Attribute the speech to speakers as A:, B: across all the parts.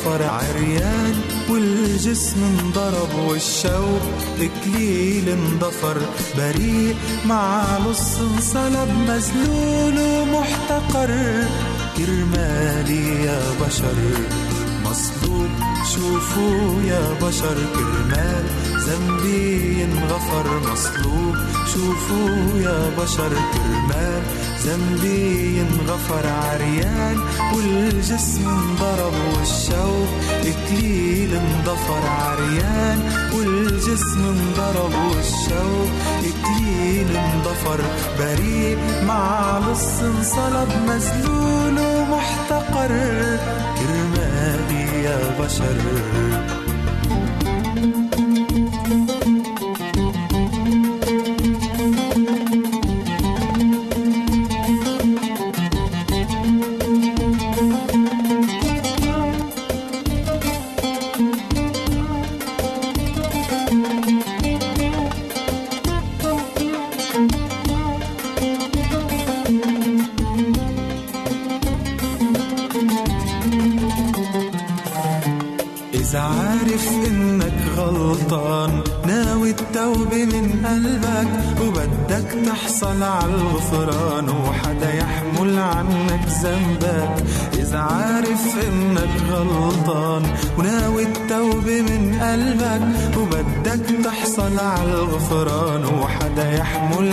A: انضفر عريان والجسم انضرب والشوك اكليل انضفر. بريء مع لص انصلب مذلول ومحتقر. كرمالي يا بشر مصلوب شوفوا يا بشر. كرمال ذنبي انغفر مصلوب شوفوا يا بشر كرمال ذنبي انغفر عريان. والجسم انضرب والشوق إكليل انضفر عريان. والجسم انضرب والشوق إكليل انضفر. بريء مع لص انصلب مذلول ومحتقر. كرمالي يا بشر.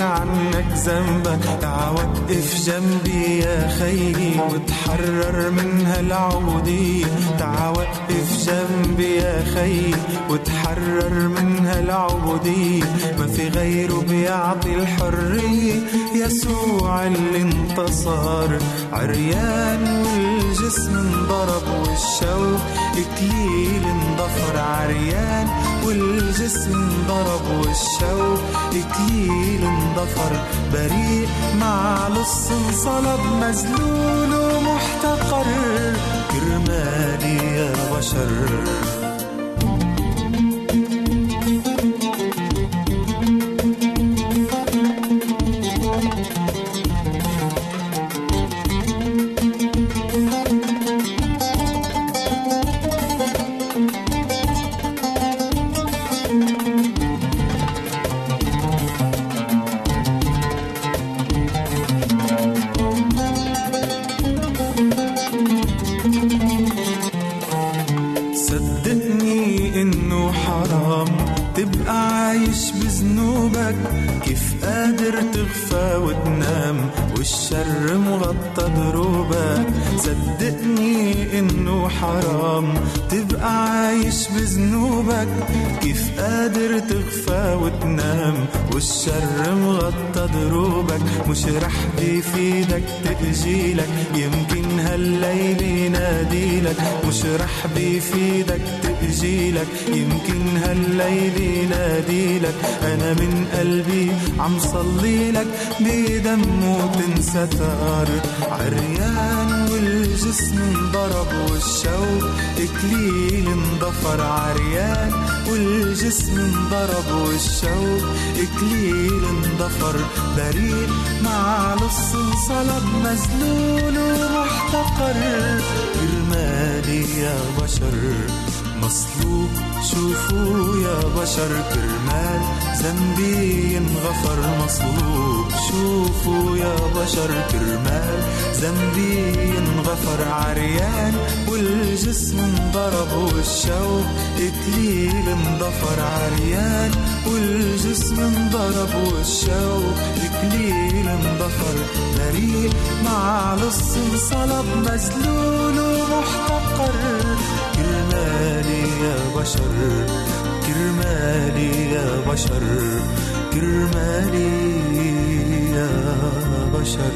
A: عنك ذنبك تعا وقف جنبي يا خيي وتحرر من هالعبودية تعا جنبي يا خيي وتحرر من هالعبودية ما في غيره بيعطي الحرية يسوع اللي انتصر. عريان والجسم انضرب والشوق اكليل انضفر. عريان والجسم انضرب والشوق اكليل انضفر. بريء مع لص انصلب مذلول ومحتقر. كرمالي يا حرام. تبقى عايش بذنوبك. كيف قادر تغفى وتنام. والشر مغطى دروبك. مش رح بيفيدك تأجيلك. يمكن هالليل يناديلك. مش رح بيفيدك تأجيلك. يمكن هالليل يناديلك. أنا من قلبي عم صلي لك بدمه تنستر عريان والجسم انضرب والشوق إكليل انضفر عريان. والجسم انضرب والشوق إكليل انضفر بريء. مع لص انصلب مذلول ومحتقر كرمالي يا بشر. مصلوب شوفوا يا بشر كرمال. ذنبي ينغفر مصلوب شوفوا يا بشر كرمال. ذنبي ينغفر عريان والجسم انضرب والشوق إكليل انضفر عريان والجسم انضرب والشوق إكليل انضفر بريء مع لص انصلب مذلول ومحتقر. كرمالي يا بشر كرمالي يا بشر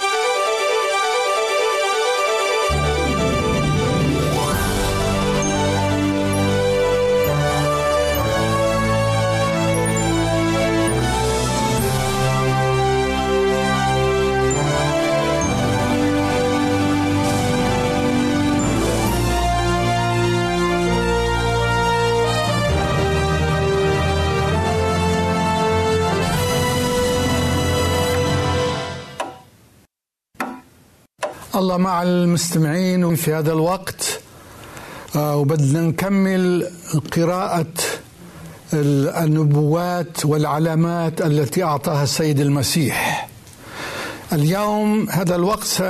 B: الله مع المستمعين في هذا الوقت. آه، وبدنا نكمل قراءة ال- النبوات والعلامات التي أعطاها السيد المسيح. اليوم هذا الوقت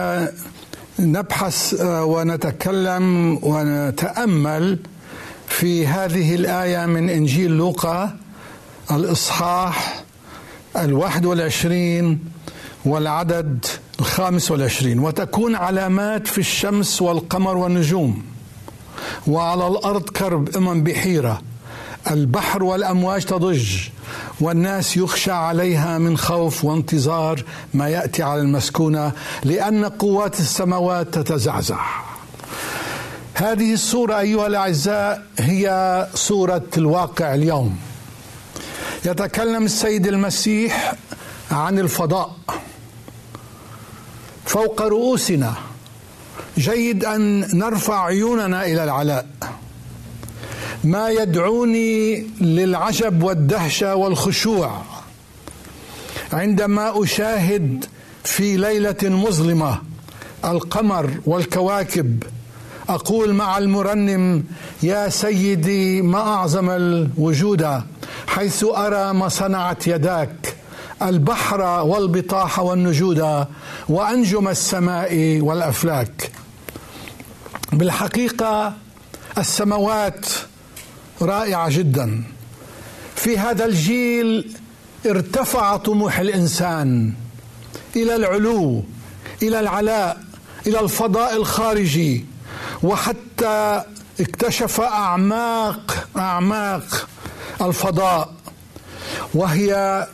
B: نبحث آه، ونتكلم ونتأمل في هذه الآية من إنجيل لوقا الإصحاح الواحد والعشرين والعدد الخامس والعشرين وتكون علامات في الشمس والقمر والنجوم. وعلى الأرض كرب أمم بحيرة. البحر والأمواج تضج. والناس يخشى عليها من خوف وانتظار ما يأتي على المسكونة لأن قوات السماوات تتزعزع. هذه الصورة أيها الأعزاء هي صورة الواقع اليوم. يتكلم السيد المسيح عن الفضاء. فوق رؤوسنا. جيد أن نرفع عيوننا إلى العلاء. ما يدعوني للعجب والدهشه والخشوع. عندما أشاهد في ليلة مظلمة القمر والكواكب أقول مع المرنم يا سيدي ما أعظم الوجود حيث أرى ما صنعت يداك؟ البحر والبطاح والنجود وأنجم السماء والأفلاك. بالحقيقة السماوات رائعة جدا. في هذا الجيل ارتفع طموح الإنسان إلى العلو إلى العلاء إلى الفضاء الخارجي وحتى اكتشف أعماق أعماق الفضاء. وهي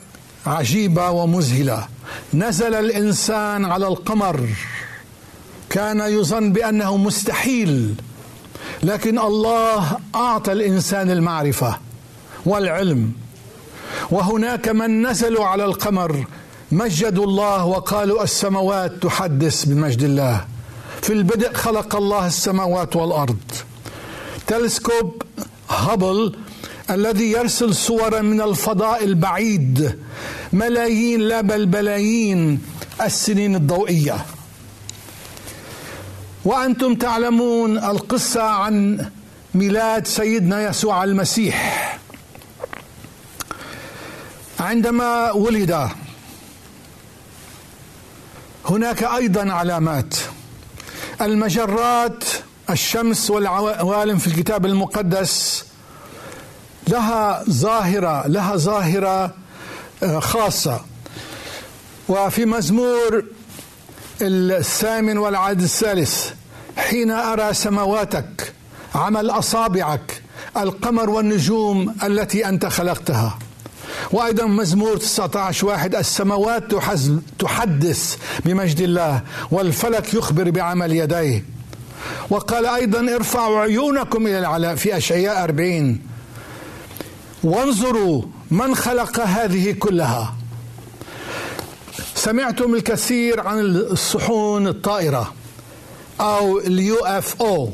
B: عجيبة ومذهلة. نزل الإنسان على القمر. كان يظن بأنه مستحيل. لكن الله أعطى الإنسان المعرفة والعلم. وهناك من نزلوا على القمر. مجدوا الله وقالوا السماوات تحدث بمجد الله. في البدء خلق الله السماوات والأرض. تلسكوب هابل الذي يرسل صورا من الفضاء البعيد. ملايين لا بل بلايين السنين الضوئية. وأنتم تعلمون القصة عن ميلاد سيدنا يسوع المسيح. عندما ولد هناك أيضا علامات. المجرات الشمس والعوالم في الكتاب المقدس لها ظاهرة لها ظاهرة آه، خاصة. وفي مزمور الثامن والعدد الثالث حين أرى سمواتك عمل أصابعك القمر والنجوم التي أنت خلقتها. وأيضا مزمور 19 واحد السماوات تحدث بمجد الله والفلك يخبر بعمل يديه. وقال أيضا ارفعوا عيونكم إلى العلاء في أشعياء أربعين. وانظروا من خلق هذه كلها. سمعتم الكثير عن الصحون الطائرة أو اليو إف أو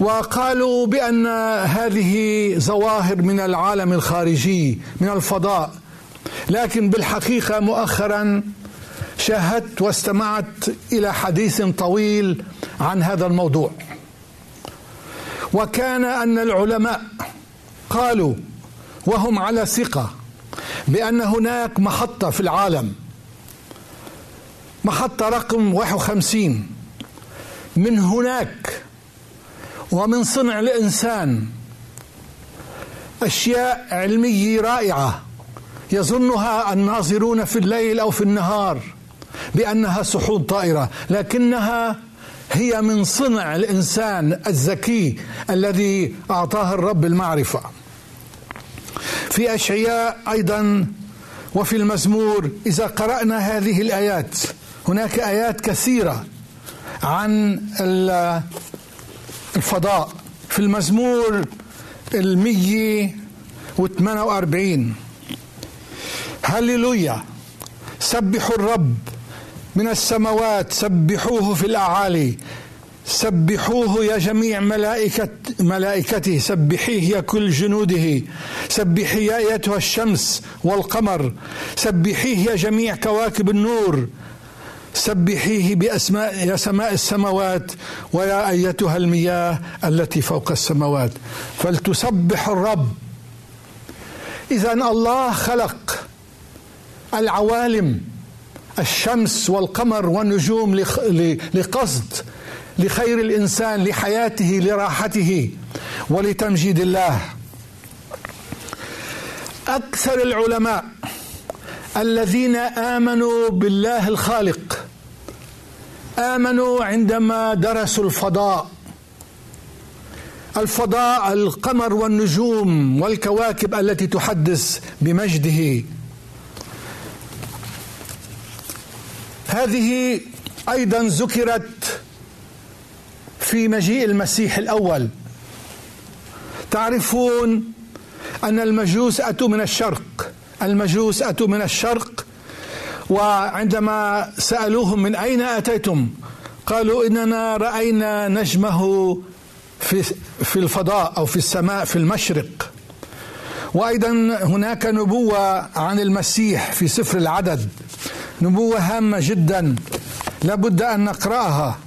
B: وقالوا بأن هذه ظواهر من العالم الخارجي من الفضاء. لكن بالحقيقة مؤخرا شاهدت واستمعت إلى حديث طويل عن هذا الموضوع. وكان أن العلماء قالوا وهم على ثقة بأن هناك محطة في العالم. محطة رقم 51 من هناك ومن صنع الإنسان أشياء علمية رائعة يظنها الناظرون في الليل أو في النهار بأنها سحود طائرة لكنها هي من صنع الإنسان الذكي الذي أعطاه الرب المعرفة. في أشعياء أيضا وفي المزمور إذا قرأنا هذه الآيات هناك آيات كثيرة عن الفضاء. في المزمور المية وثمانية وأربعين. هللويا. سبحوا الرب من السماوات سبحوه في الأعالي. سبحوه يا جميع ملائكة ملائكته سبحيه يا كل جنوده. سبحي يا أيتها الشمس والقمر. سبحيه يا جميع كواكب النور. سبحيه بأسماء يا سماء السماوات ويا أيتها المياه التي فوق السماوات. فلتسبح الرب. إذا الله خلق العوالم الشمس والقمر والنجوم لقصد لخير الإنسان لحياته لراحته ولتمجيد الله. أكثر العلماء الذين آمنوا بالله الخالق آمنوا عندما درسوا الفضاء. الفضاء القمر والنجوم والكواكب التي تحدث بمجده. هذه أيضا ذكرت في مجيء المسيح الأول. تعرفون أن المجوس أتوا من الشرق. المجوس أتوا من الشرق وعندما سألوهم من أين أتيتم قالوا إننا رأينا نجمه في في الفضاء أو في السماء في المشرق. وأيضا هناك نبوة عن المسيح في سفر العدد. نبوة هامة جدا. لابد أن نقرأها.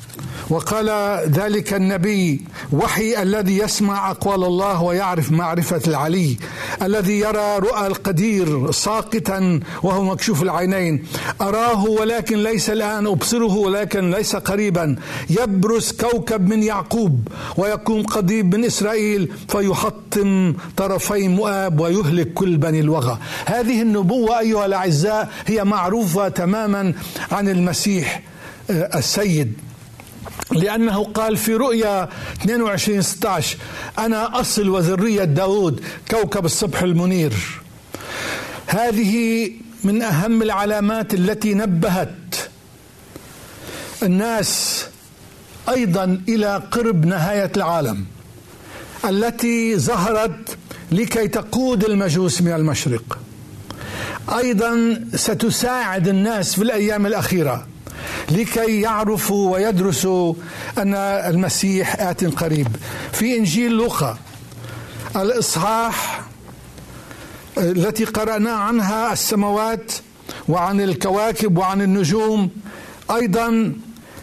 B: وقال ذلك النبي وحي الذي يسمع أقوال الله ويعرف معرفة العلي الذي يرى رؤى القدير ساقطا وهو مكشوف العينين أراه ولكن ليس الآن أبصره ولكن ليس قريبا يبرز كوكب من يعقوب ويكون قضيب من إسرائيل فيحطم طرفي مؤاب ويهلك كل بني الوغى. هذه النبوة أيها الأعزاء هي معروفة تماما عن المسيح آه، السيد. لأنه قال في رؤيا 22 16 أنا أصل وذرية داود كوكب الصبح المنير. هذه من أهم العلامات التي نبهت الناس أيضا إلى قرب نهاية العالم التي ظهرت لكي تقود المجوس من المشرق. أيضا ستساعد الناس في الأيام الأخيرة. لكي يعرفوا ويدرسوا أن المسيح آت قريب. في إنجيل لوقا الإصحاح التي قرأنا عنها السماوات وعن الكواكب وعن النجوم أيضا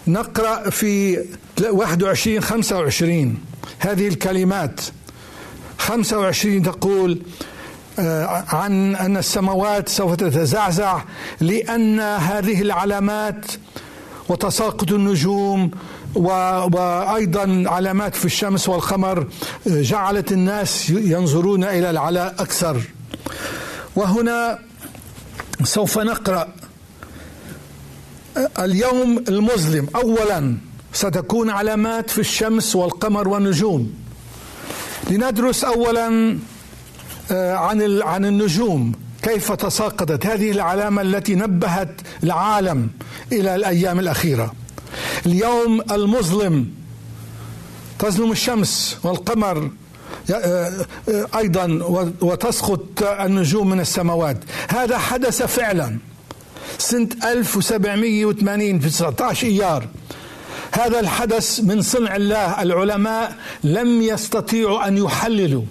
B: نقرأ في 21 25 هذه الكلمات. 25 تقول عن أن السماوات سوف تتزعزع لأن هذه العلامات وتساقط النجوم وأيضا علامات في الشمس والقمر جعلت الناس ينظرون إلى العلاء أكثر. وهنا سوف نقرأ اليوم المظلم. أولا ستكون علامات في الشمس والقمر والنجوم لندرس أولا آه، عن عن النجوم. كيف تساقطت؟ هذه العلامة التي نبهت العالم إلى الأيام الأخيرة. اليوم المظلم. تظلم الشمس والقمر. آه، آه، أيضا وتسقط النجوم من السماوات. هذا حدث فعلا. سنة 1780 في 19 إيار. هذا الحدث من صنع الله العلماء لم يستطيعوا أن يحللوا.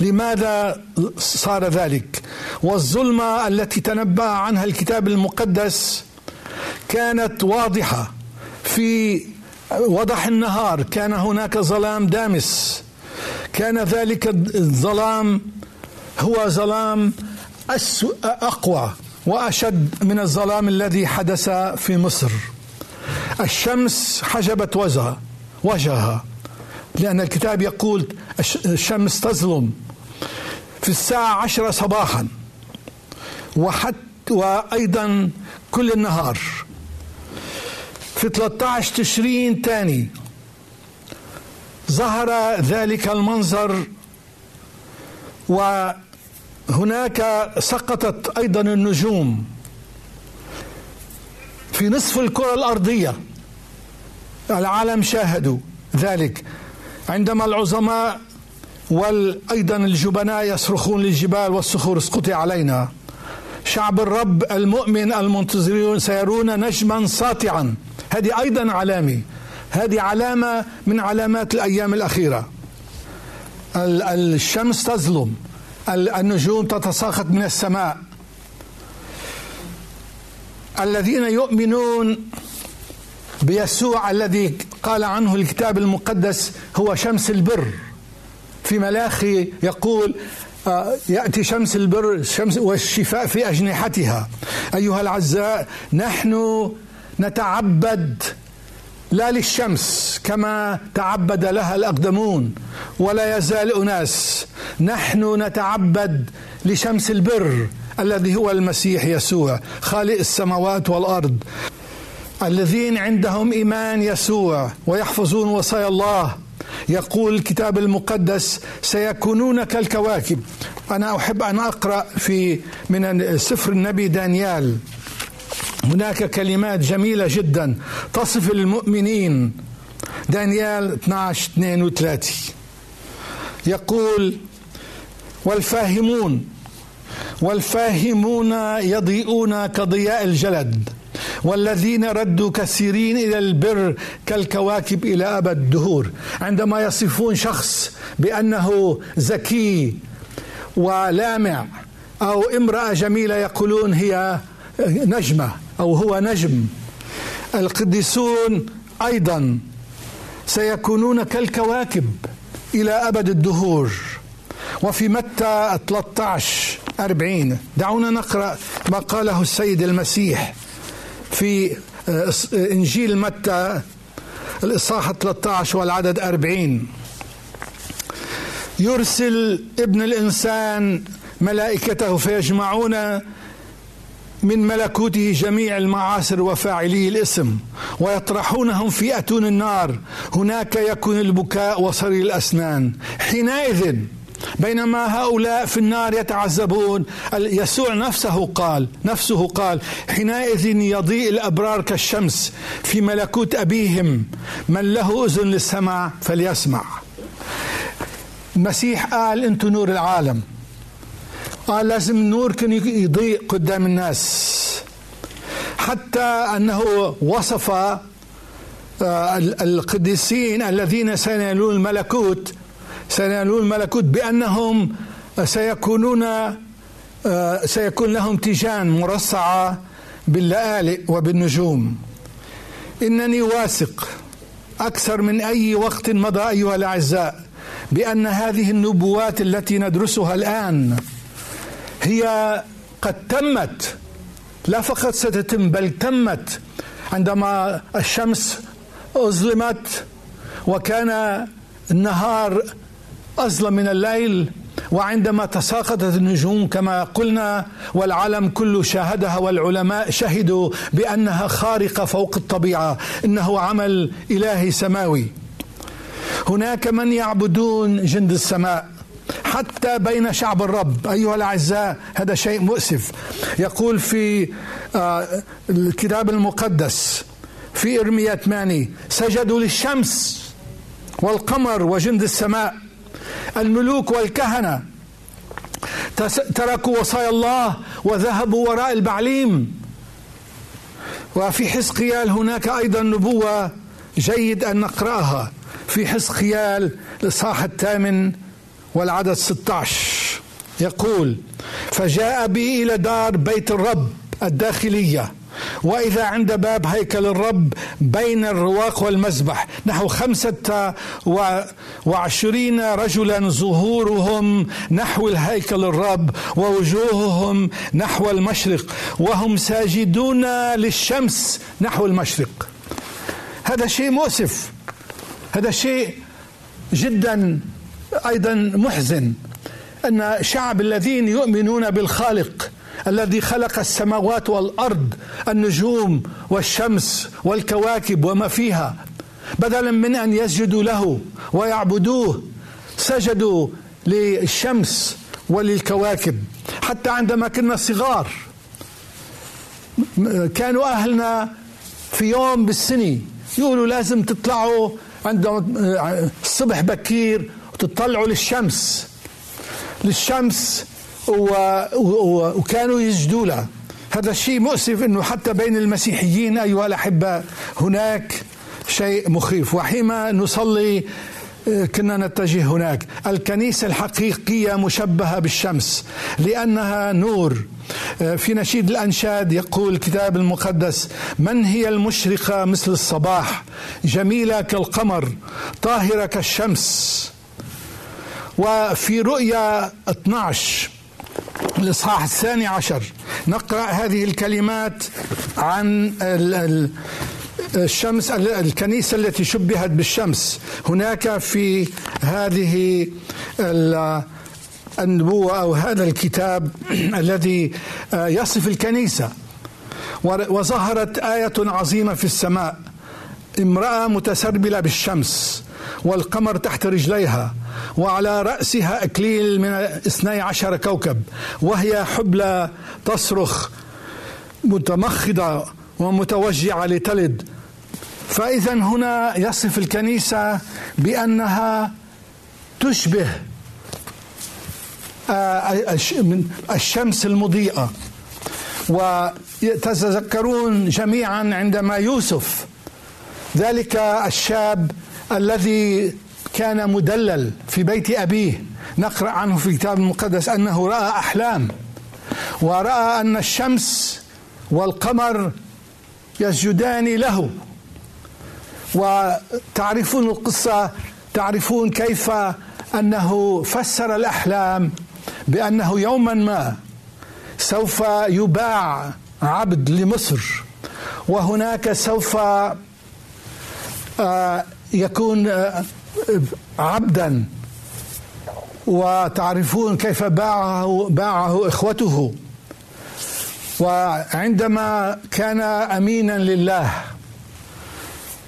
B: لماذا صار ذلك؟ والظلمة التي تنبأ عنها الكتاب المقدس كانت واضحة. في وضح النهار كان هناك ظلام دامس. كان ذلك الظلام هو ظلام أقوى وأشد من الظلام الذي حدث في مصر. الشمس حجبت وجهها لأن الكتاب يقول الشمس تظلم. في الساعة عشرة صباحا. وحتى وأيضا كل النهار. في 13 تشرين تاني. ظهر ذلك المنظر. وهناك سقطت أيضا النجوم. في نصف الكرة الأرضية. العالم شاهدوا ذلك. عندما العظماء وأيضا الجبناء يصرخون للجبال والصخور اسقطي علينا. شعب الرب المؤمن المنتظرون سيرون نجما ساطعا. هذه أيضا علامة. هذه علامة من علامات الأيام الأخيرة. الشمس تظلم. النجوم تتساقط من السماء. الذين يؤمنون بيسوع الذي قال عنه الكتاب المقدس هو شمس البر. في ملاخي يقول آه، يأتي شمس البر شمس والشفاء في أجنحتها. أيها الأعزاء نحن نتعبد لا للشمس كما تعبد لها الأقدمون ولا يزال أناس. نحن نتعبد لشمس البر الذي هو المسيح يسوع خالق السماوات والأرض. الذين عندهم إيمان يسوع ويحفظون وصايا الله يقول الكتاب المقدس سيكونون كالكواكب. أنا أحب أن أقرأ في من سفر النبي دانيال. هناك كلمات جميلة جدا تصف المؤمنين. دانيال 12 32 يقول والفاهمون والفاهمون يضيئون كضياء الجلد. والذين ردوا كثيرين إلى البر كالكواكب إلى أبد الدهور. عندما يصفون شخص بأنه ذكي ولامع أو امرأة جميلة يقولون هي نجمة أو هو نجم. القديسون أيضا سيكونون كالكواكب إلى أبد الدهور. وفي متى 13 40 دعونا نقرأ ما قاله السيد المسيح. في آه، إنجيل متى الإصحاح 13 والعدد 40 يرسل ابن الإنسان ملائكته فيجمعون من ملكوته جميع المعاصر وفاعلي الاسم ويطرحونهم في اتون النار. هناك يكون البكاء وصرير الأسنان. حينئذ بينما هؤلاء في النار يتعذبون. يسوع نفسه قال نفسه قال حينئذ يضيء الأبرار كالشمس في ملكوت أبيهم. من له أذن للسمع فليسمع. المسيح قال أنتم نور العالم. قال لازم النور كان يضيء قدام الناس. حتى أنه وصف آه، القديسين الذين سينالون الملكوت سينالون الملكوت بأنهم سيكونون آه، سيكون لهم تيجان مرصعة باللآلئ وبالنجوم. إنني واثق أكثر من أي وقت مضى أيها الأعزاء بأن هذه النبوات التي ندرسها الآن هي قد تمت لا فقط ستتم بل تمت عندما الشمس أظلمت وكان النهار أظلم من الليل وعندما تساقطت النجوم كما قلنا والعالم كله شاهدها والعلماء شهدوا بأنها خارقة فوق الطبيعة. إنه عمل الهي سماوي. هناك من يعبدون جند السماء حتى بين شعب الرب. أيها الأعزاء هذا شيء مؤسف. يقول في آه، الكتاب المقدس في إرميا 8 سجدوا للشمس والقمر وجند السماء. الملوك والكهنة. تركوا وصايا الله وذهبوا وراء البعليم. وفي حزقيال هناك أيضا نبوة جيد أن نقرأها. في حزقيال الإصحاح الثامن والعدد 16 يقول فجاء بي إلى دار بيت الرب الداخلية. وإذا عند باب هيكل الرب بين الرواق والمذبح. نحو خمسة وعشرين رجلا ظهورهم نحو الهيكل الرب ووجوههم نحو المشرق وهم ساجدون للشمس نحو المشرق. هذا شيء مؤسف. هذا شيء جدا أيضا محزن. أن شعب الذين يؤمنون بالخالق الذي خلق السماوات والأرض النجوم والشمس والكواكب وما فيها. بدلا من أن يسجدوا له ويعبدوه سجدوا للشمس وللكواكب. حتى عندما كنا صغار كانوا أهلنا في يوم بالسنة يقولوا لازم تطلعوا عندما الصبح بكير وتطلعوا للشمس. للشمس وكانوا يسجدوا لها هذا الشيء مؤسف إنه حتى بين المسيحيين أيها الاحباء هناك شيء مخيف. وحينما نصلي كنا نتجه هناك. الكنيسة الحقيقية مشبهة بالشمس لأنها نور. في نشيد الأنشاد يقول الكتاب المقدس من هي المشرقة مثل الصباح؟ جميلة كالقمر طاهرة كالشمس. وفي رؤيا 12 الإصحاح الثاني عشر. نقرأ هذه الكلمات عن الشمس الكنيسة التي شبهت بالشمس. هناك في هذه النبوة أو هذا الكتاب الذي يصف الكنيسة. وظهرت آية عظيمة في السماء. امرأة متسربلة بالشمس. والقمر تحت رجليها وعلى رأسها أكليل من اثني عشر كوكب وهي حبلى تصرخ متمخضة ومتوجعة لتلد. فإذا هنا يصف الكنيسة بأنها تشبه آه، الشمس المضيئة. وتتذكرون جميعا عندما يوسف ذلك الشاب الذي كان مدلل في بيت أبيه. نقرأ عنه في الكتاب المقدس أنه رأى أحلام ورأى أن الشمس والقمر يسجدان له. وتعرفون القصة تعرفون كيف أنه فسر الأحلام بأنه يوما ما سوف يباع عبد لمصر وهناك سوف آه، يكون آه، عبدا. وتعرفون كيف باعه باعه إخوته. وعندما كان امينا لله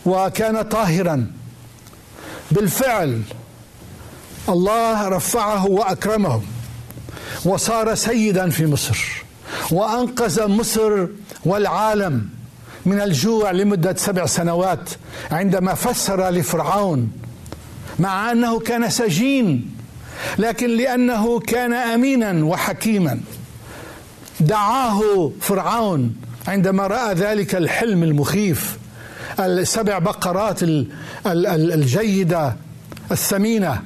B: وكان طاهرا. بالفعل الله رفعه وأكرمه. وصار سيدا في مصر. وأنقذ مصر والعالم. من الجوع لمدة سبع سنوات عندما فسر لفرعون مع أنه كان سجين لكن لأنه كان أمينا وحكيما. دعاه فرعون عندما رأى ذلك الحلم المخيف السبع بقرات الجيدة الثمينة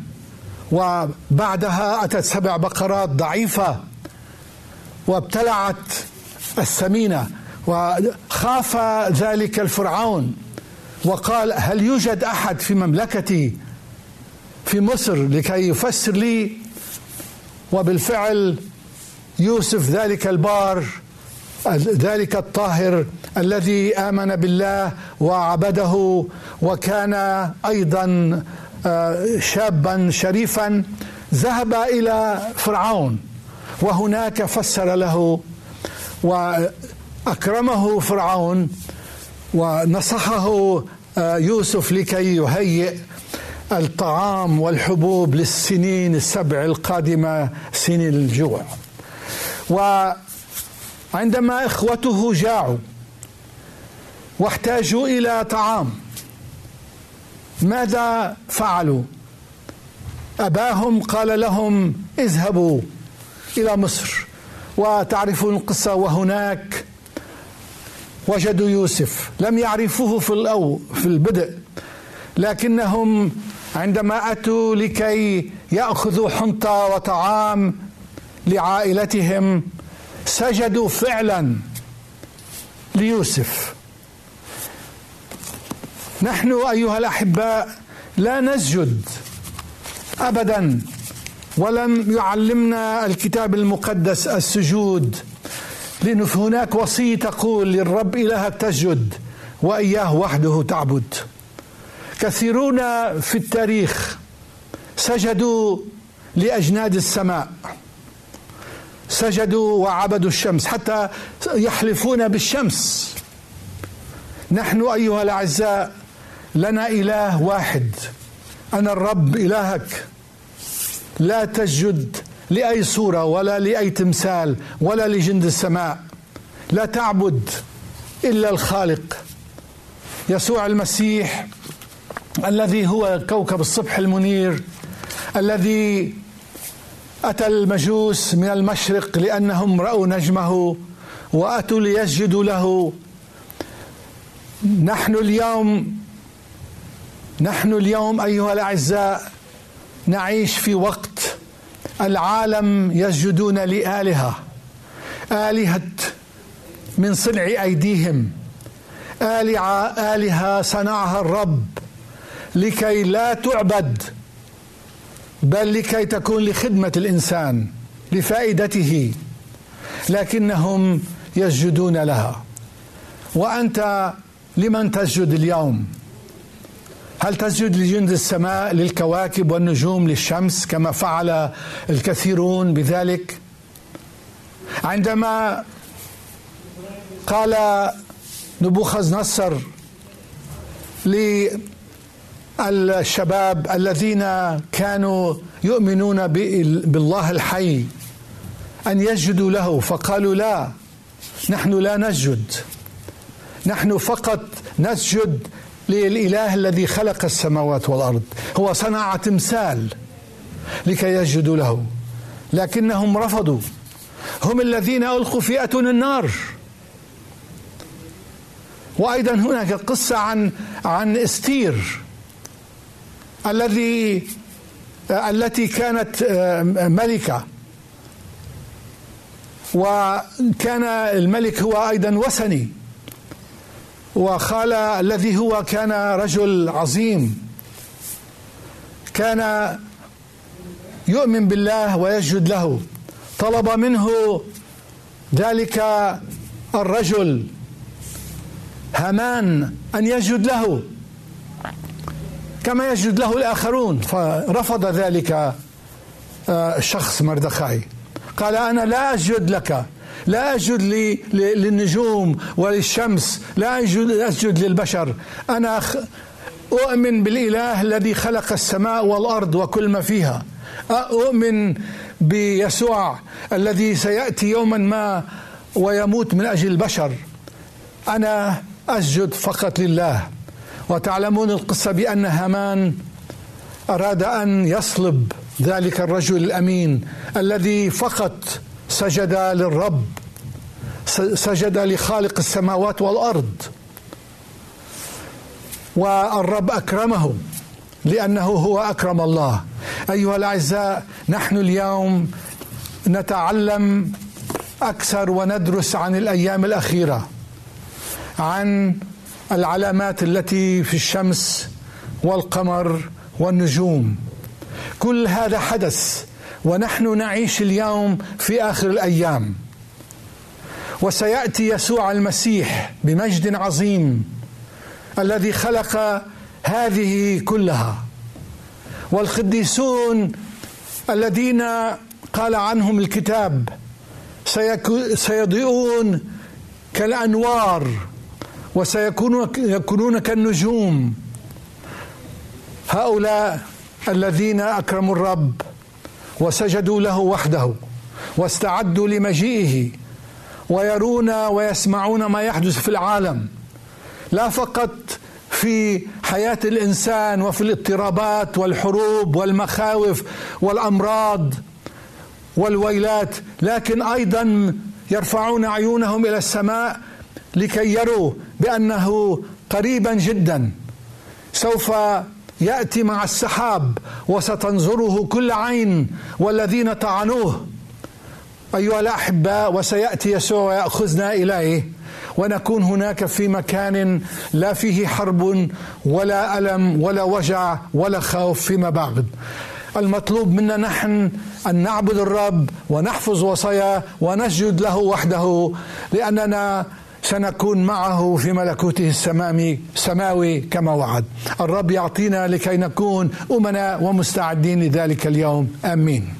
B: وبعدها أتت سبع بقرات ضعيفة وابتلعت الثمينة. وخاف ذلك الفرعون وقال هل يوجد أحد في مملكتي في مصر لكي يفسر لي؟ وبالفعل يوسف ذلك البار ذلك الطاهر الذي آمن بالله وعبده وكان أيضا آه، شابا شريفا ذهب إلى فرعون وهناك فسر له. واكرمه فرعون ونصحه آه، يوسف لكي يهيئ الطعام والحبوب للسنين السبع القادمة سنين الجوع. وعندما إخوته جاعوا واحتاجوا إلى طعام ماذا فعلوا؟ أباهم قال لهم اذهبوا إلى مصر وتعرفون القصة وهناك وجدوا يوسف. لم يعرفوه في الأو في البدء. لكنهم عندما أتوا لكي يأخذوا حنطة وطعام لعائلتهم سجدوا فعلا ليوسف. نحن أيها الأحباء لا نسجد أبدا ولم يعلمنا الكتاب المقدس السجود لأنه هناك وصية تقول للرب إلهك تسجد وإياه وحده تعبد. كثيرون في التاريخ سجدوا لأجناد السماء. سجدوا وعبدوا الشمس حتى يحلفون بالشمس. نحن أيها الأعزاء لنا إله واحد. أنا الرب إلهك. لا تسجد لأي صورة ولا لأي تمثال ولا لجند السماء. لا تعبد إلا الخالق. يسوع المسيح الذي هو كوكب الصبح المنير الذي أتى المجوس من المشرق لأنهم رأوا نجمه وأتوا ليسجدوا له. نحن اليوم نحن اليوم أيها الأعزاء نعيش في وقت العالم يسجدون لآلهة. آلهة من صنع أيديهم. آلهة صنعها الرب لكي لا تعبد بل لكي تكون لخدمة الإنسان لفائدته. لكنهم يسجدون لها. وأنت لمن تسجد اليوم؟ هل تسجد لجند السماء للكواكب والنجوم للشمس كما فعل الكثيرون بذلك؟ عندما قال نبوخذ نصر للشباب الذين كانوا يؤمنون بالله الحي أن يسجدوا له فقالوا لا نحن لا نسجد. نحن فقط نسجد للإله الذي خلق السماوات والأرض. هو صنع تمثال لكي يسجدوا له. لكنهم رفضوا. هم الذين ألقوا في أتون النار. وأيضا هناك قصة عن عن إستير الذي التي كانت ملكة. وكان الملك هو أيضا وثني. وقال الذي هو كان رجل عظيم. كان يؤمن بالله ويسجد له. طلب منه ذلك الرجل هامان أن يسجد له. كما يسجد له الآخرون. فرفض ذلك الشخص مردخاي قال أنا لا أسجد لك. لا أسجد للنجوم وللشمس لا أسجد للبشر. أنا أؤمن بالإله الذي خلق السماء والأرض وكل ما فيها. أؤمن بيسوع الذي سيأتي يوما ما ويموت من أجل البشر. أنا أسجد فقط لله. وتعلمون القصة بأن هامان أراد أن يصلب ذلك الرجل الأمين الذي فقط سجد للرب سجد لخالق السماوات والأرض. والرب أكرمه لأنه هو أكرم الله. أيها الأعزاء نحن اليوم نتعلم أكثر وندرس عن الأيام الأخيرة عن العلامات التي في الشمس والقمر والنجوم. كل هذا حدث ونحن نعيش اليوم في آخر الأيام. وسيأتي يسوع المسيح بمجد عظيم الذي خلق هذه كلها. والقديسون الذين قال عنهم الكتاب سيضيئون كالأنوار وسيكونون يكونون كالنجوم. هؤلاء الذين أكرموا الرب وسجدوا له وحده واستعدوا لمجيئه ويرون ويسمعون ما يحدث في العالم. لا فقط في حياة الإنسان وفي الاضطرابات والحروب والمخاوف والأمراض والويلات لكن أيضا يرفعون عيونهم إلى السماء لكي يروا بأنه قريبا جدا. سوف يأتي مع السحاب وستنظره كل عين والذين طعنوه أيها الاحباء وسيأتي يسوع ويأخذنا إليه ونكون هناك في مكان لا فيه حرب ولا ألم ولا وجع ولا خوف فيما بعد. المطلوب منا نحن أن نعبد الرب ونحفظ وصاياه ونسجد له وحده لأننا سنكون معه في ملكوته السمامي سماوي كما وعد. الرب يعطينا لكي نكون أمنا ومستعدين لذلك اليوم.
C: آمين.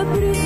D: abrir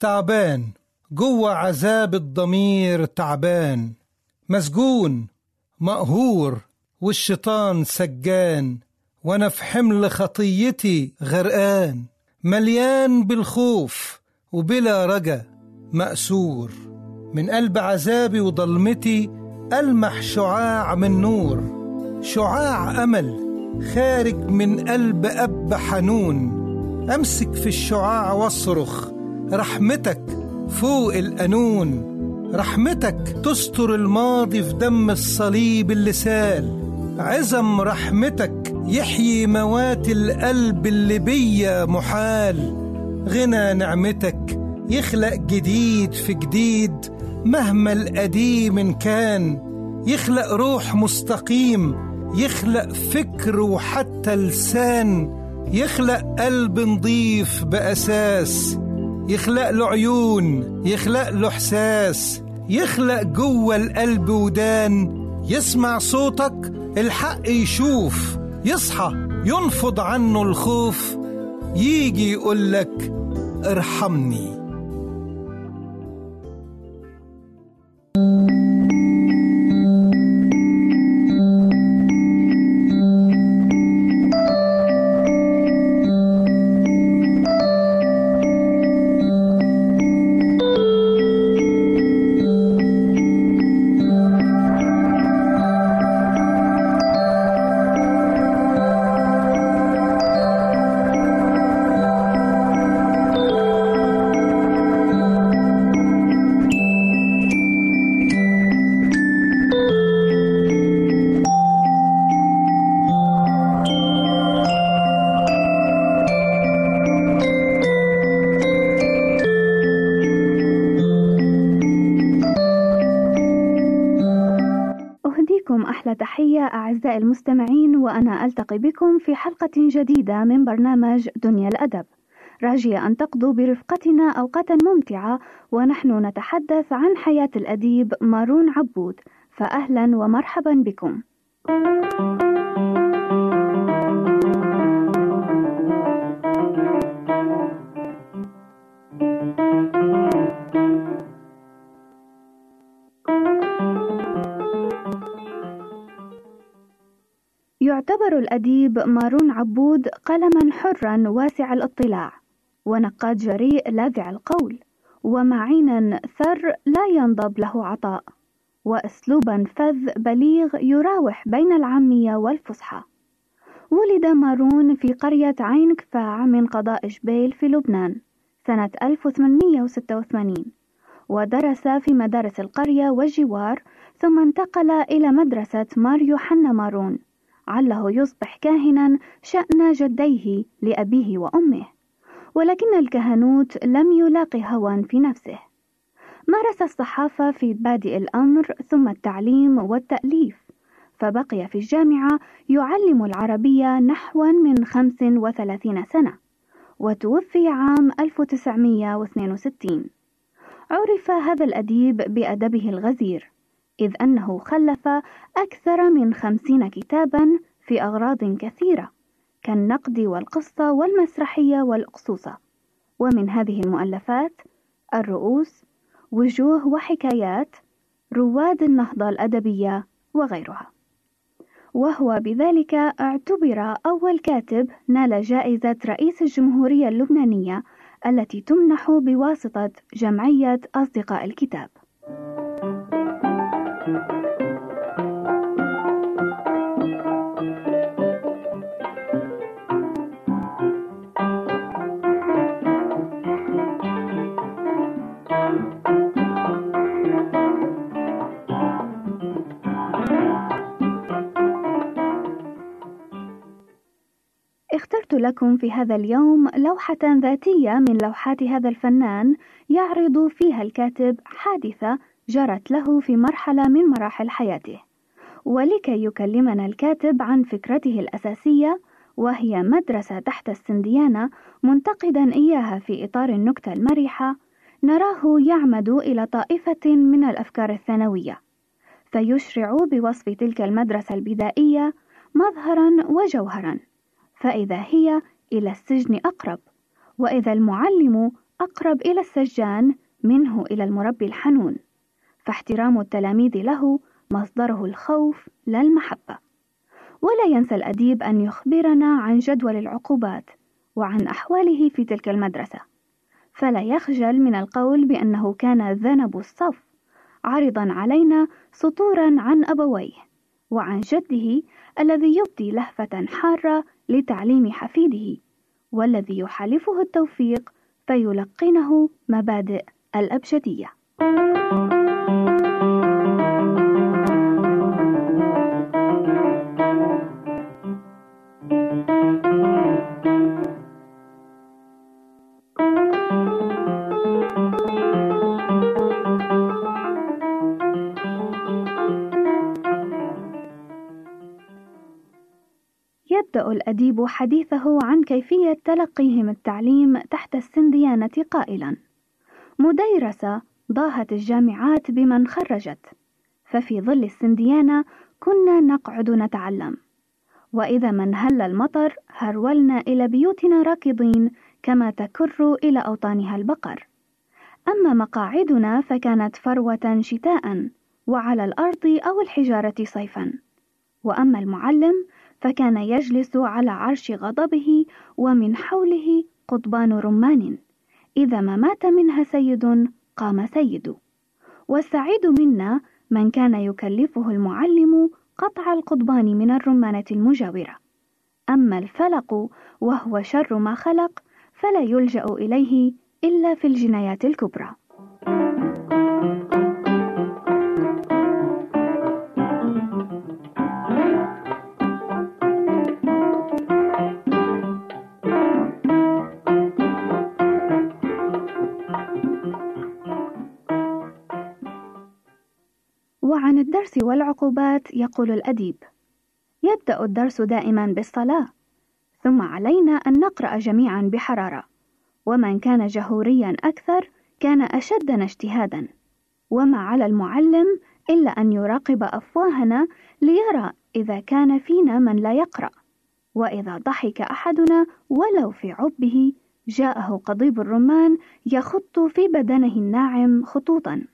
E: تعبان. جوه عذاب الضمير تعبان. مسجون مقهور والشيطان سجان. وأنا في حمل خطيتي غرقان. مليان بالخوف وبلا رجا. مأسور. من قلب عذابي وضلمتي ألمح شعاع من نور. شعاع أمل خارج من قلب أب حنون. أمسك في الشعاع وأصرخ. رحمتك فوق القانون. رحمتك تستر الماضي في دم الصليب اللي سال عزم رحمتك يحيي موات القلب اللي بيا محال. غنى نعمتك يخلق جديد في جديد مهما القديم كان. يخلق روح مستقيم يخلق فكر وحتى لسان. يخلق قلب نضيف بأساس. يخلق له عيون يخلق له إحساس يخلق جوه القلب ودان يسمع صوتك الحق يشوف يصحى ينفض عنه الخوف يجي يقولك ارحمني.
F: أعزائي المستمعين وأنا ألتقي بكم في حلقة جديدة من برنامج دنيا الأدب. راجية أن تقضوا برفقتنا أوقاتا ممتعة ونحن نتحدث عن حياة الأديب مارون عبود. فأهلا ومرحبا بكم. يعتبر الأديب مارون عبود قلما حرا واسع الاطلاع ونقاد جريء لاذع القول ومعينا ثر لا ينضب له عطاء وأسلوبا فذ بليغ يراوح بين العامية والفصحى. ولد مارون في قرية عين كفاع من قضاء جبيل في لبنان سنة 1886 ودرس في مدارس القرية والجوار ثم انتقل إلى مدرسة ماريو حنا مارون. عله يصبح كاهنا شأن جديه لأبيه وأمه ولكن الكهنوت لم يلاقي هوى في نفسه. مارس الصحافة في بادئ الأمر ثم التعليم والتأليف فبقي في الجامعة يعلم العربية نحو من 35 سنة وتوفي عام 1962 عرف هذا الأديب بأدبه الغزير. إذ أنه خلف أكثر من خمسين كتابا في أغراض كثيرة كالنقد والقصة والمسرحية والأقصوصة. ومن هذه المؤلفات الرؤوس وجوه وحكايات رواد النهضة الأدبية وغيرها. وهو بذلك اعتبر أول كاتب نال جائزة رئيس الجمهورية اللبنانية التي تمنح بواسطة جمعية أصدقاء الكتاب. اخترت لكم في هذا اليوم لوحة ذاتية من لوحات هذا الفنان يعرض فيها الكاتب حادثة جرت له في مرحلة من مراحل حياته ولكي يكلمنا الكاتب عن فكرته الأساسية وهي مدرسة تحت السنديانة منتقدا إياها في إطار النكتة المرحة نراه يعمد إلى طائفة من الأفكار الثانوية فيشرع بوصف تلك المدرسة البدائية مظهرا وجوهرا فإذا هي إلى السجن أقرب وإذا المعلم أقرب إلى السجان منه إلى المربي الحنون. فاحترام التلاميذ له مصدره الخوف لا المحبة ولا ينسى الأديب أن يخبرنا عن جدول العقوبات وعن أحواله في تلك المدرسة فلا يخجل من القول بأنه كان ذنب الصف عارضا علينا سطورا عن أبويه وعن جده الذي يبدي لهفة حارة لتعليم حفيده والذي يحالفه التوفيق فيلقنه مبادئ الأبجدية. الأديب حديثه عن كيفية تلقيهم التعليم تحت السنديانة قائلا: مديرسة ضاهت الجامعات بمن خرجت، ففي ظل السنديانة كنا نقعد نتعلم، وإذا ما انهل المطر هرولنا إلى بيوتنا راكضين كما تكر إلى أوطانها البقر. أما مقاعدنا فكانت فروة شتاء، وعلى الأرض أو الحجارة صيفا. وأما المعلم فكان يجلس على عرش غضبه ومن حوله قضبان رمان. إذا ما مات منها سيد قام سيد. والسعيد منا من كان يكلفه المعلم قطع القضبان من الرمانة المجاورة. أما الفلق وهو شر ما خلق فلا يلجأ إليه إلا في الجنايات الكبرى. الدرس والعقوبات يقول الأديب: يبدأ الدرس دائما بالصلاة، ثم علينا أن نقرأ جميعا بحرارة، ومن كان جهوريا أكثر كان أشدنا اجتهادا، وما على المعلم إلا أن يراقب أفواهنا ليرى إذا كان فينا من لا يقرأ، وإذا ضحك أحدنا ولو في عبه جاءه قضيب الرمان يخط في بدنه الناعم خطوطا.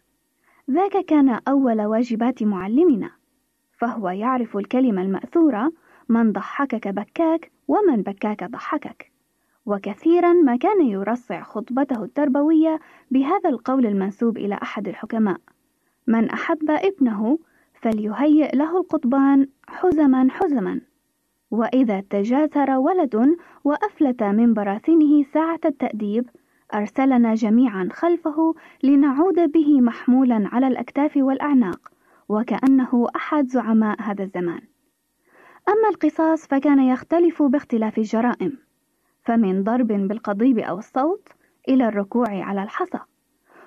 F: ذاك كان أول واجبات معلمنا فهو يعرف الكلمة المأثورة من ضحكك بكاك ومن بكاك ضحكك وكثيرا ما كان يرصع خطبته التربوية بهذا القول المنسوب إلى أحد الحكماء من أحب ابنه فليهيئ له القضبان حزما حزما وإذا تجاثر ولد وأفلت من براثنه ساعة التأديب أرسلنا جميعا خلفه لنعود به محمولا على الأكتاف والأعناق وكأنه أحد زعماء هذا الزمان. أما القصاص فكان يختلف باختلاف الجرائم فمن ضرب بالقضيب أو الصوت إلى الركوع على الحصى.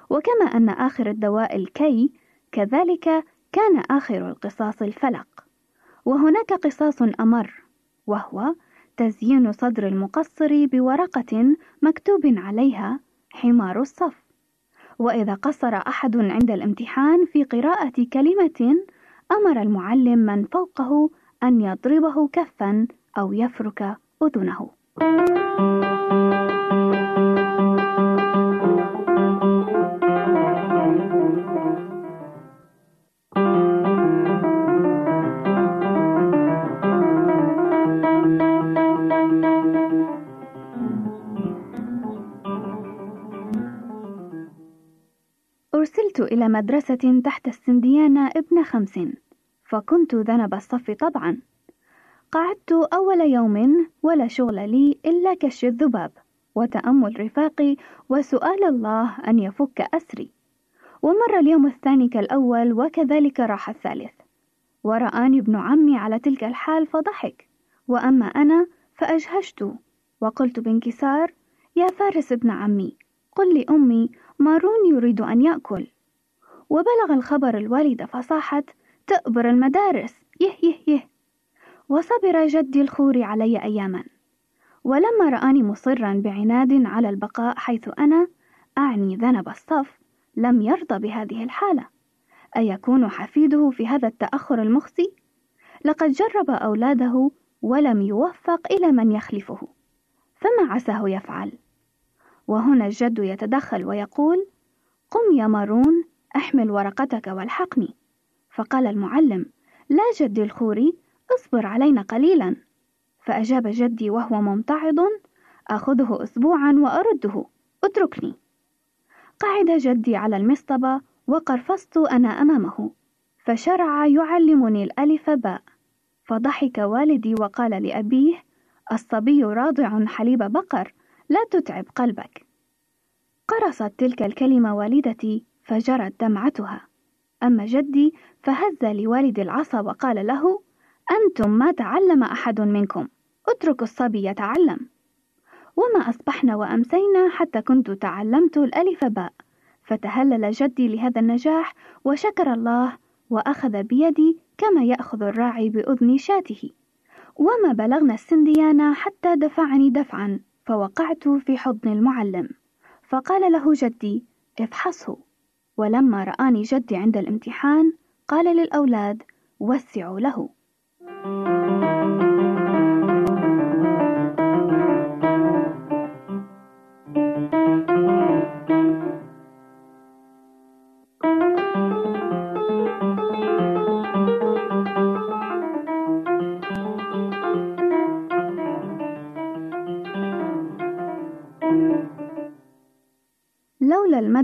F: وكما أن آخر الدواء الكي كذلك كان آخر القصاص الفلق. وهناك قصاص أمر وهو تزيين صدر المقصر بورقة مكتوب عليها حمار الصف وإذا قصر أحد عند الامتحان في قراءة كلمة أمر المعلم من فوقه أن يضربه كفا أو يفرك أذنه. إلى مدرسة تحت السنديانة ابن خمس فكنت ذنب الصف طبعا. قعدت أول يوم ولا شغل لي إلا كش الذباب وتأمل رفاقي وسؤال الله أن يفك أسري. ومر اليوم الثاني كالأول وكذلك راح الثالث. ورآني ابن عمي على تلك الحال فضحك. وأما أنا فأجهشت وقلت بانكسار يا فارس ابن عمي قل لأمي مارون يريد أن يأكل. وبلغ الخبر الوالدة فصاحت تأبر المدارس. يه يه يه. وصبر جدي الخوري علي أياما. ولما رآني مصرا بعناد على البقاء حيث أنا أعني ذنب الصف لم يرضى بهذه الحالة. أيكون حفيده في هذا التأخر المخزي؟ لقد جرب أولاده ولم يوفق إلى من يخلفه. فما عساه يفعل؟ وهنا الجد يتدخل ويقول قم يا مارون أحمل ورقتك والحقني. فقال المعلم لا جدي الخوري اصبر علينا قليلا. فأجاب جدي وهو ممتعض آخذه أسبوعا وأرده اتركني. قعد جدي على المصطبة وقرفصت أنا أمامه. فشرع يعلمني الألف باء. فضحك والدي وقال لأبيه الصبي راضع حليب بقر لا تتعب قلبك. قرصت تلك الكلمة والدتي فجرت دمعتها. أما جدي فهز لوالد العصا وقال له أنتم ما تعلم أحد منكم. اتركوا الصبي يتعلم. وما أصبحنا وأمسينا حتى كنت تعلمت الألف باء. فتهلل جدي لهذا النجاح وشكر الله وأخذ بيدي كما يأخذ الراعي بأذن شاته. وما بلغنا السنديان حتى دفعني دفعا فوقعت في حضن المعلم. فقال له جدي افحصه. ولما رآني جدي عند الامتحان قال للأولاد وسعوا له.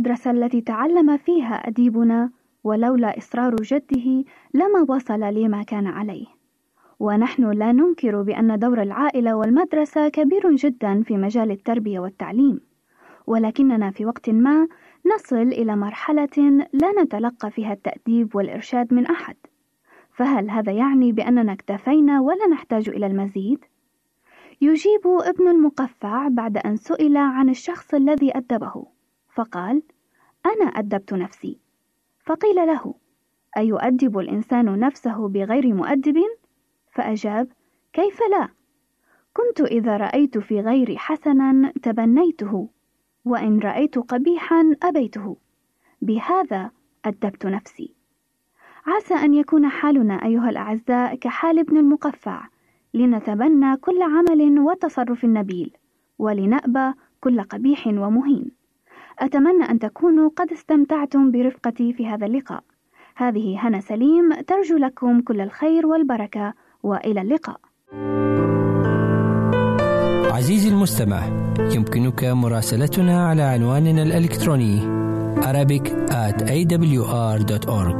F: المدرسة التي تعلم فيها أديبنا ولولا إصرار جده لما وصل لما كان عليه. ونحن لا ننكر بأن دور العائلة والمدرسة كبير جدا في مجال التربية والتعليم. ولكننا في وقت ما نصل إلى مرحلة لا نتلقى فيها التأديب والإرشاد من أحد. فهل هذا يعني بأننا اكتفينا ولا نحتاج إلى المزيد؟ يجيب ابن المقفع بعد أن سئل عن الشخص الذي أدبه فقال أنا أدبت نفسي فقيل له أيؤدب الإنسان نفسه بغير مؤدب؟ فأجاب كيف لا؟ كنت إذا رأيت في غيري حسنا تبنيته وإن رأيت قبيحا أبيته بهذا أدبت نفسي عسى أن يكون حالنا أيها الأعزاء كحال ابن المقفع لنتبنى كل عمل وتصرف نبيل ولنأبى كل قبيح ومهين أتمنى أن تكونوا قد استمتعتم برفقتي في هذا اللقاء. هذه هنا سليم ترجو لكم كل الخير والبركة وإلى اللقاء.
C: عزيزي المستمع يمكنك مراسلتنا على عنواننا الإلكتروني Arabic at awr.org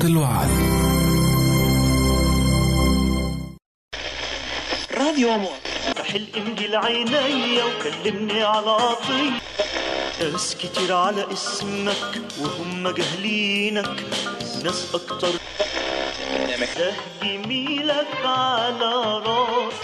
D: صوت الوعد.
G: راديو عمر رح الامجي لعيني وكلمني على عطي ناس كتير على اسمك وهم جاهلينك. ناس أكتر. ده يميلك على راس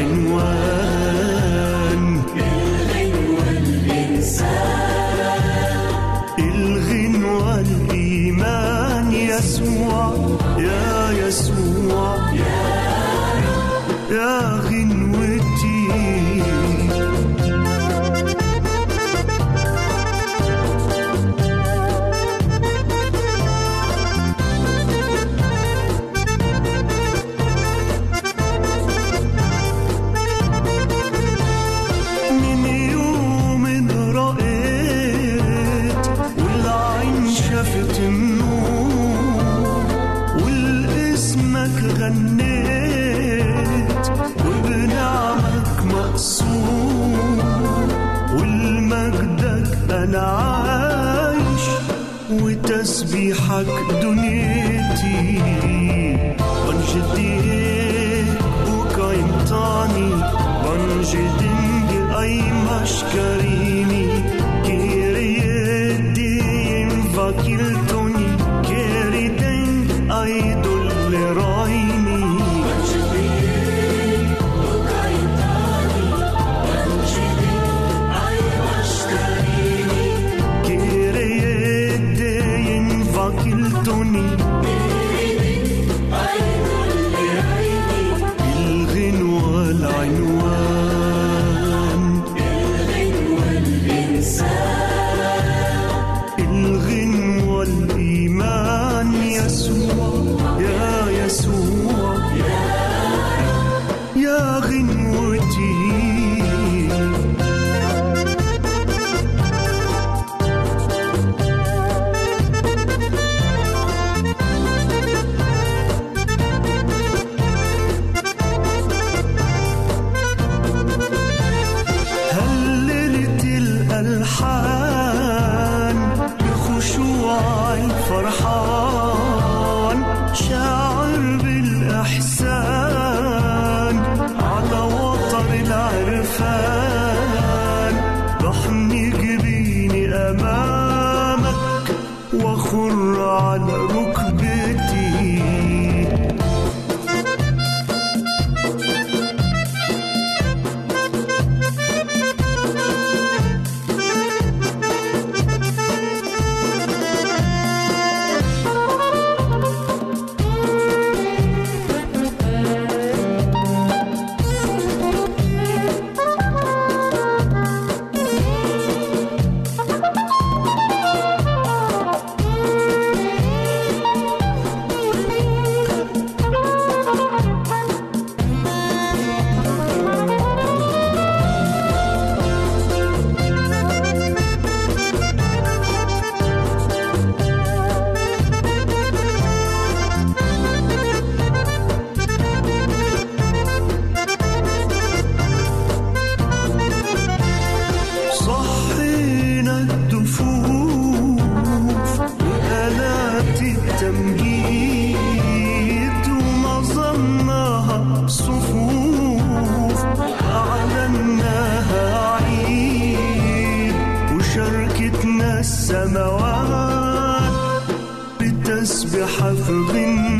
G: العنوان. الغنوة الإيمان يسوع يا يسوع يا غنوتي bak. السماوات بتسبح في غنوتي